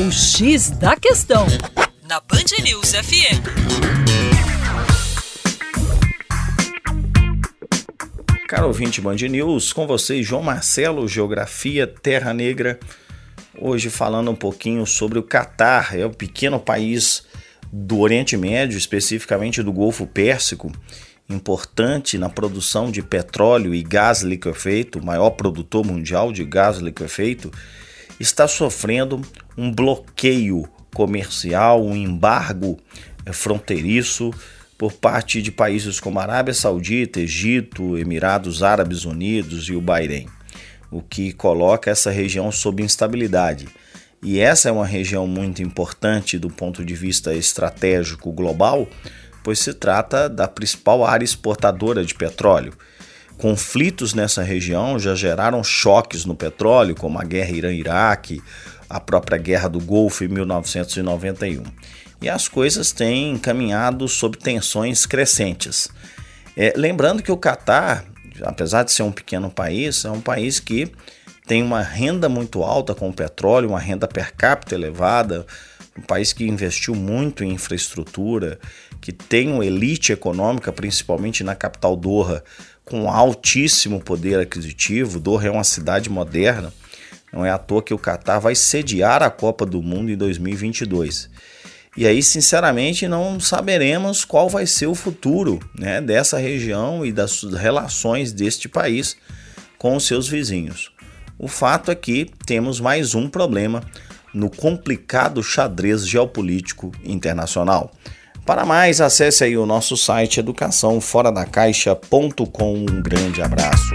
O X da Questão, na Band News FM. Caro ouvinte Band News, com vocês João Marcelo, Geografia Terra Negra. Hoje falando um pouquinho sobre o Catar, é o pequeno país do Oriente Médio, especificamente do Golfo Pérsico, importante na produção de petróleo e gás liquefeito, maior produtor mundial de gás liquefeito, está sofrendo um bloqueio comercial, um embargo fronteiriço por parte de países como Arábia Saudita, Egito, Emirados Árabes Unidos e o Bahrein, o que coloca essa região sob instabilidade. E essa é uma região muito importante do ponto de vista estratégico global, pois se trata da principal área exportadora de petróleo. Conflitos nessa região já geraram choques no petróleo, como a guerra Irã-Iraque, a própria Guerra do Golfo em 1991. E as coisas têm caminhado sob tensões crescentes. É, lembrando que o Catar, apesar de ser um pequeno país, é um país que tem uma renda muito alta com o petróleo, uma renda per capita elevada, um país que investiu muito em infraestrutura, que tem uma elite econômica, principalmente na capital Doha, com altíssimo poder aquisitivo. Doha é uma cidade moderna. Não é à toa que o Catar vai sediar a Copa do Mundo em 2022. E aí, sinceramente, não saberemos qual vai ser o futuro né, dessa região e das relações deste país com os seus vizinhos. O fato é que temos mais um problema no complicado xadrez geopolítico internacional. Para mais, acesse aí o nosso site educaçãoforadacaixa.com. Um grande abraço.